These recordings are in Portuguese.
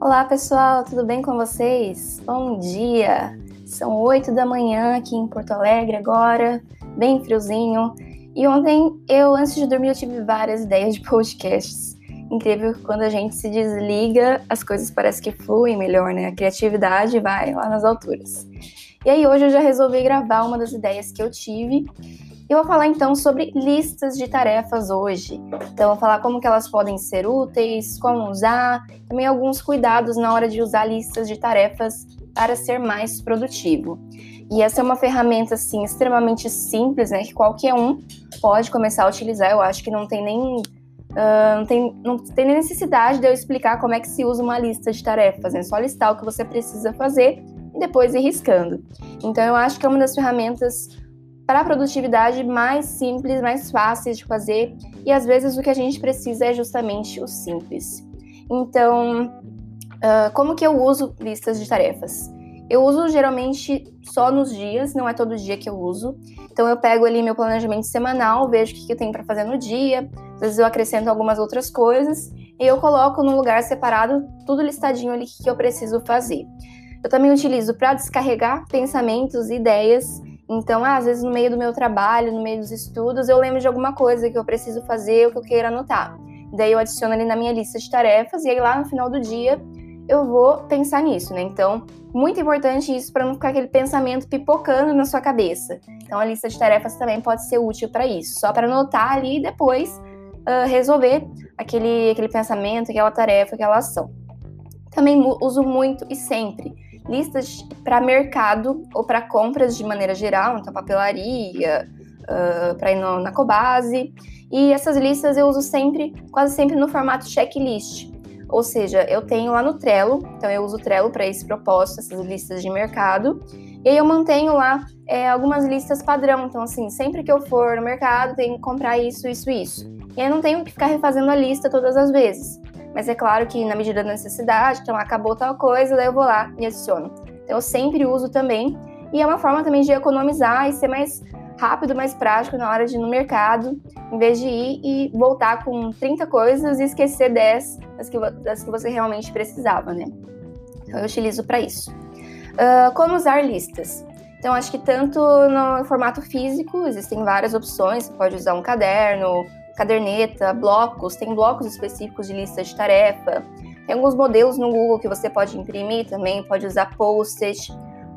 Olá pessoal, tudo bem com vocês? Bom dia! São 8 da manhã aqui em Porto Alegre agora, bem friozinho. E ontem eu, antes de dormir, eu tive várias ideias de podcasts. Incrível que quando a gente se desliga, as coisas parecem que fluem melhor, né? A criatividade vai lá nas alturas. E aí hoje eu já resolvi gravar uma das ideias que eu tive eu vou falar então sobre listas de tarefas hoje. Então, vou falar como que elas podem ser úteis, como usar, também alguns cuidados na hora de usar listas de tarefas para ser mais produtivo. E essa é uma ferramenta assim extremamente simples, né, que qualquer um pode começar a utilizar. Eu acho que não tem nem uh, não, tem, não tem necessidade de eu explicar como é que se usa uma lista de tarefas. É né? só listar o que você precisa fazer e depois ir riscando. Então, eu acho que é uma das ferramentas para a produtividade mais simples, mais fáceis de fazer, e às vezes o que a gente precisa é justamente o simples. Então, uh, como que eu uso listas de tarefas? Eu uso geralmente só nos dias, não é todo dia que eu uso. Então eu pego ali meu planejamento semanal, vejo o que eu tenho para fazer no dia, às vezes eu acrescento algumas outras coisas e eu coloco num lugar separado tudo listadinho ali que eu preciso fazer. Eu também utilizo para descarregar pensamentos, ideias então, ah, às vezes no meio do meu trabalho, no meio dos estudos, eu lembro de alguma coisa que eu preciso fazer ou que eu queira anotar. Daí eu adiciono ali na minha lista de tarefas e aí lá no final do dia eu vou pensar nisso, né? Então, muito importante isso para não ficar aquele pensamento pipocando na sua cabeça. Então, a lista de tarefas também pode ser útil para isso, só para anotar ali e depois uh, resolver aquele, aquele pensamento, aquela tarefa, aquela ação. Também uso muito e sempre listas para mercado ou para compras de maneira geral, então papelaria, uh, para ir no, na Cobase. E essas listas eu uso sempre, quase sempre no formato checklist. Ou seja, eu tenho lá no Trello, então eu uso o Trello para esse propósito, essas listas de mercado. E aí eu mantenho lá é, algumas listas padrão. Então, assim, sempre que eu for no mercado, tenho que comprar isso, isso, isso. E aí eu não tenho que ficar refazendo a lista todas as vezes. Mas é claro que na medida da necessidade, então acabou tal coisa, daí eu vou lá e adiciono. Então eu sempre uso também. E é uma forma também de economizar e ser mais rápido, mais prático na hora de ir no mercado, em vez de ir e voltar com 30 coisas e esquecer 10 das que, das que você realmente precisava, né? Então eu utilizo para isso. Uh, como usar listas? Então acho que tanto no formato físico, existem várias opções, você pode usar um caderno, caderneta, blocos, tem blocos específicos de lista de tarefa. Tem alguns modelos no Google que você pode imprimir também, pode usar post-it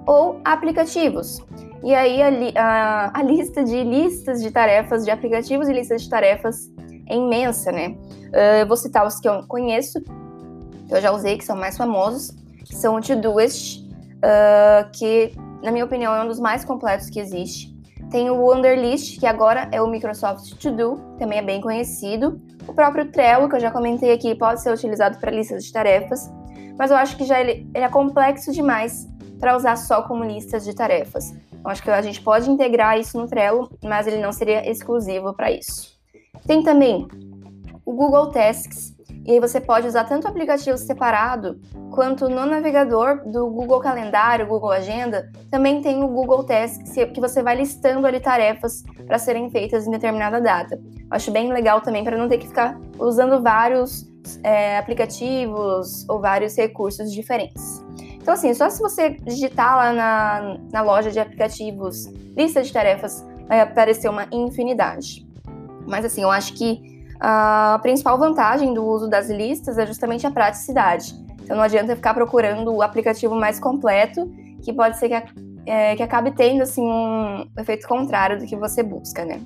ou aplicativos. E aí a, a, a, lista de listas de tarefas, de aplicativos e listas de tarefas é imensa, né? Uh, eu vou citar os que eu conheço, que eu já usei, que são mais famosos, que são o Todoist, uh, que, na minha opinião, é um dos mais completos que existe. Tem o Wunderlist, que agora é o Microsoft To Do, também é bem conhecido. O próprio Trello, que eu já comentei aqui, pode ser utilizado para listas de tarefas, mas eu acho que já ele, ele é complexo demais para usar só como listas de tarefas. Eu acho que a gente pode integrar isso no Trello, mas ele não seria exclusivo para isso. Tem também o Google Tasks, e aí você pode usar tanto o aplicativo separado quanto no navegador do Google Calendário, Google Agenda, também tem o Google Tasks que você vai listando ali tarefas para serem feitas em determinada data. acho bem legal também para não ter que ficar usando vários é, aplicativos ou vários recursos diferentes. Então, assim, só se você digitar lá na, na loja de aplicativos lista de tarefas, vai aparecer uma infinidade. Mas, assim, eu acho que a principal vantagem do uso das listas é justamente a praticidade. Então não adianta ficar procurando o aplicativo mais completo, que pode ser que, é, que acabe tendo assim um efeito contrário do que você busca, né?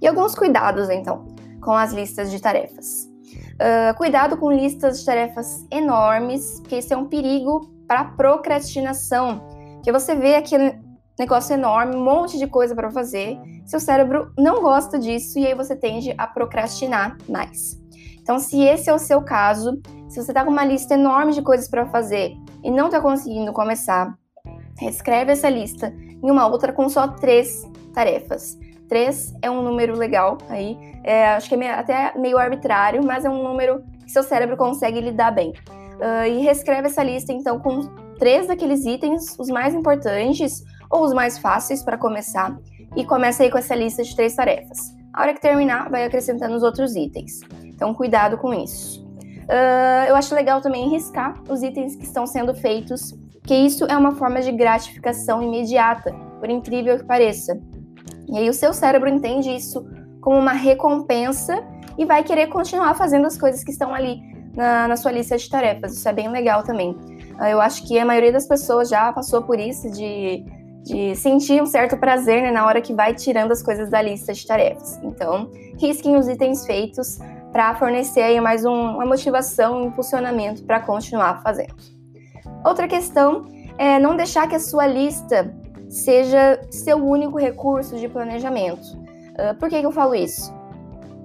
E alguns cuidados então com as listas de tarefas. Uh, cuidado com listas de tarefas enormes, porque isso é um perigo para procrastinação. Que você vê aquele negócio enorme, um monte de coisa para fazer, seu cérebro não gosta disso e aí você tende a procrastinar mais. Então, se esse é o seu caso, se você está com uma lista enorme de coisas para fazer e não está conseguindo começar, reescreve essa lista em uma outra com só três tarefas. Três é um número legal aí, é, acho que é até meio arbitrário, mas é um número que seu cérebro consegue lidar bem. Uh, e reescreve essa lista então com três daqueles itens, os mais importantes ou os mais fáceis para começar, e começa aí com essa lista de três tarefas. A hora que terminar, vai acrescentando os outros itens. Então, cuidado com isso. Uh, eu acho legal também riscar os itens que estão sendo feitos, porque isso é uma forma de gratificação imediata, por incrível que pareça. E aí o seu cérebro entende isso como uma recompensa e vai querer continuar fazendo as coisas que estão ali na, na sua lista de tarefas. Isso é bem legal também. Uh, eu acho que a maioria das pessoas já passou por isso de, de sentir um certo prazer né, na hora que vai tirando as coisas da lista de tarefas. Então, risquem os itens feitos para fornecer aí mais um, uma motivação, um impulsionamento para continuar fazendo. Outra questão é não deixar que a sua lista seja seu único recurso de planejamento. Uh, por que, que eu falo isso?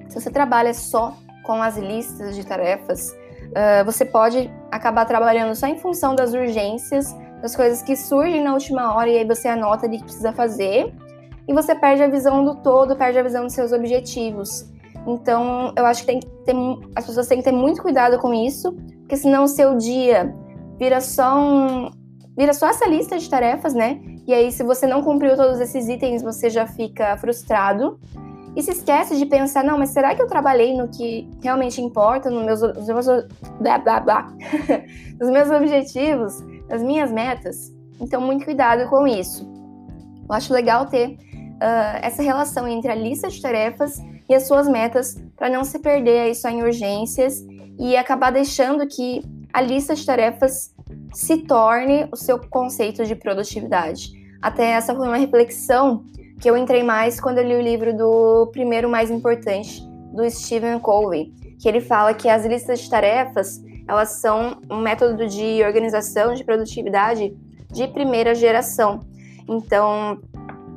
Se você trabalha só com as listas de tarefas, uh, você pode acabar trabalhando só em função das urgências, das coisas que surgem na última hora e aí você anota ali que precisa fazer, e você perde a visão do todo, perde a visão dos seus objetivos. Então, eu acho que tem que ter, as pessoas têm que ter muito cuidado com isso, porque senão o seu dia vira só um, vira só essa lista de tarefas, né? E aí, se você não cumpriu todos esses itens, você já fica frustrado e se esquece de pensar, não, mas será que eu trabalhei no que realmente importa, nos meus, nos meus blá, blá, blá, nos meus objetivos, nas minhas metas? Então, muito cuidado com isso. Eu acho legal ter uh, essa relação entre a lista de tarefas e as suas metas para não se perder aí só em urgências e acabar deixando que a lista de tarefas se torne o seu conceito de produtividade. Até essa foi uma reflexão que eu entrei mais quando eu li o livro do Primeiro Mais Importante, do Stephen Covey, que ele fala que as listas de tarefas, elas são um método de organização, de produtividade de primeira geração. Então,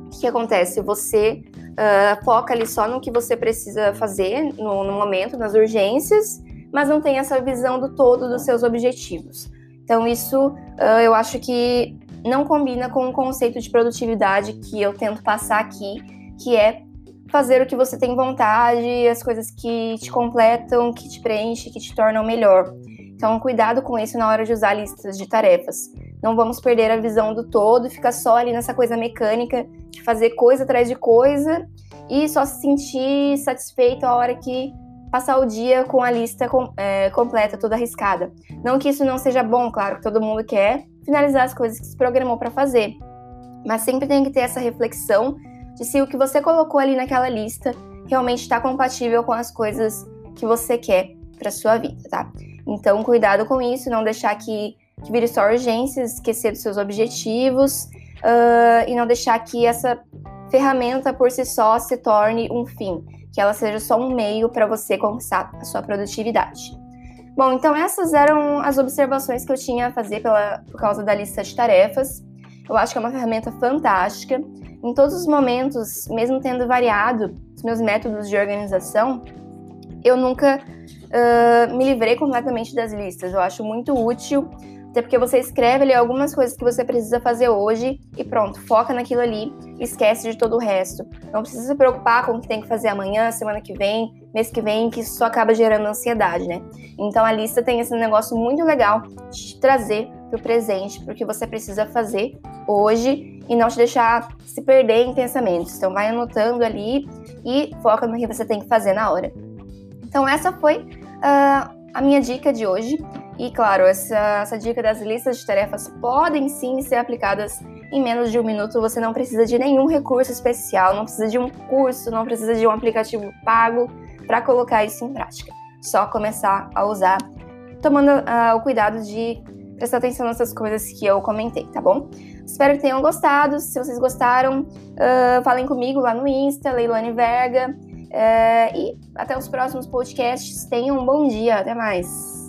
o que acontece? Você uh, foca ali só no que você precisa fazer no, no momento, nas urgências, mas não tem essa visão do todo dos seus objetivos. Então, isso uh, eu acho que não combina com o conceito de produtividade que eu tento passar aqui, que é fazer o que você tem vontade, as coisas que te completam, que te preenchem, que te tornam melhor. Então, cuidado com isso na hora de usar listas de tarefas. Não vamos perder a visão do todo ficar só ali nessa coisa mecânica de fazer coisa atrás de coisa e só se sentir satisfeito a hora que passar o dia com a lista com, é, completa, toda arriscada. Não que isso não seja bom, claro, que todo mundo quer finalizar as coisas que se programou para fazer, mas sempre tem que ter essa reflexão de se o que você colocou ali naquela lista realmente está compatível com as coisas que você quer para sua vida, tá? Então, cuidado com isso, não deixar que, que vire só urgências, esquecer dos seus objetivos uh, e não deixar que essa ferramenta por si só se torne um fim, que ela seja só um meio para você conquistar a sua produtividade. Bom, então essas eram as observações que eu tinha a fazer pela, por causa da lista de tarefas. Eu acho que é uma ferramenta fantástica. Em todos os momentos, mesmo tendo variado os meus métodos de organização, eu nunca uh, me livrei completamente das listas. Eu acho muito útil, até porque você escreve ali algumas coisas que você precisa fazer hoje e pronto, foca naquilo ali, esquece de todo o resto. Não precisa se preocupar com o que tem que fazer amanhã, semana que vem, mês que vem, que isso só acaba gerando ansiedade, né? Então a lista tem esse negócio muito legal de te trazer para o presente, para o que você precisa fazer hoje e não te deixar se perder em pensamentos. Então vai anotando ali e foca no que você tem que fazer na hora. Então, essa foi uh, a minha dica de hoje. E, claro, essa, essa dica das listas de tarefas podem sim ser aplicadas em menos de um minuto. Você não precisa de nenhum recurso especial, não precisa de um curso, não precisa de um aplicativo pago para colocar isso em prática. Só começar a usar, tomando uh, o cuidado de prestar atenção nessas coisas que eu comentei, tá bom? Espero que tenham gostado. Se vocês gostaram, uh, falem comigo lá no Insta, Leilane Verga. É, e até os próximos podcasts. Tenham um bom dia. Até mais.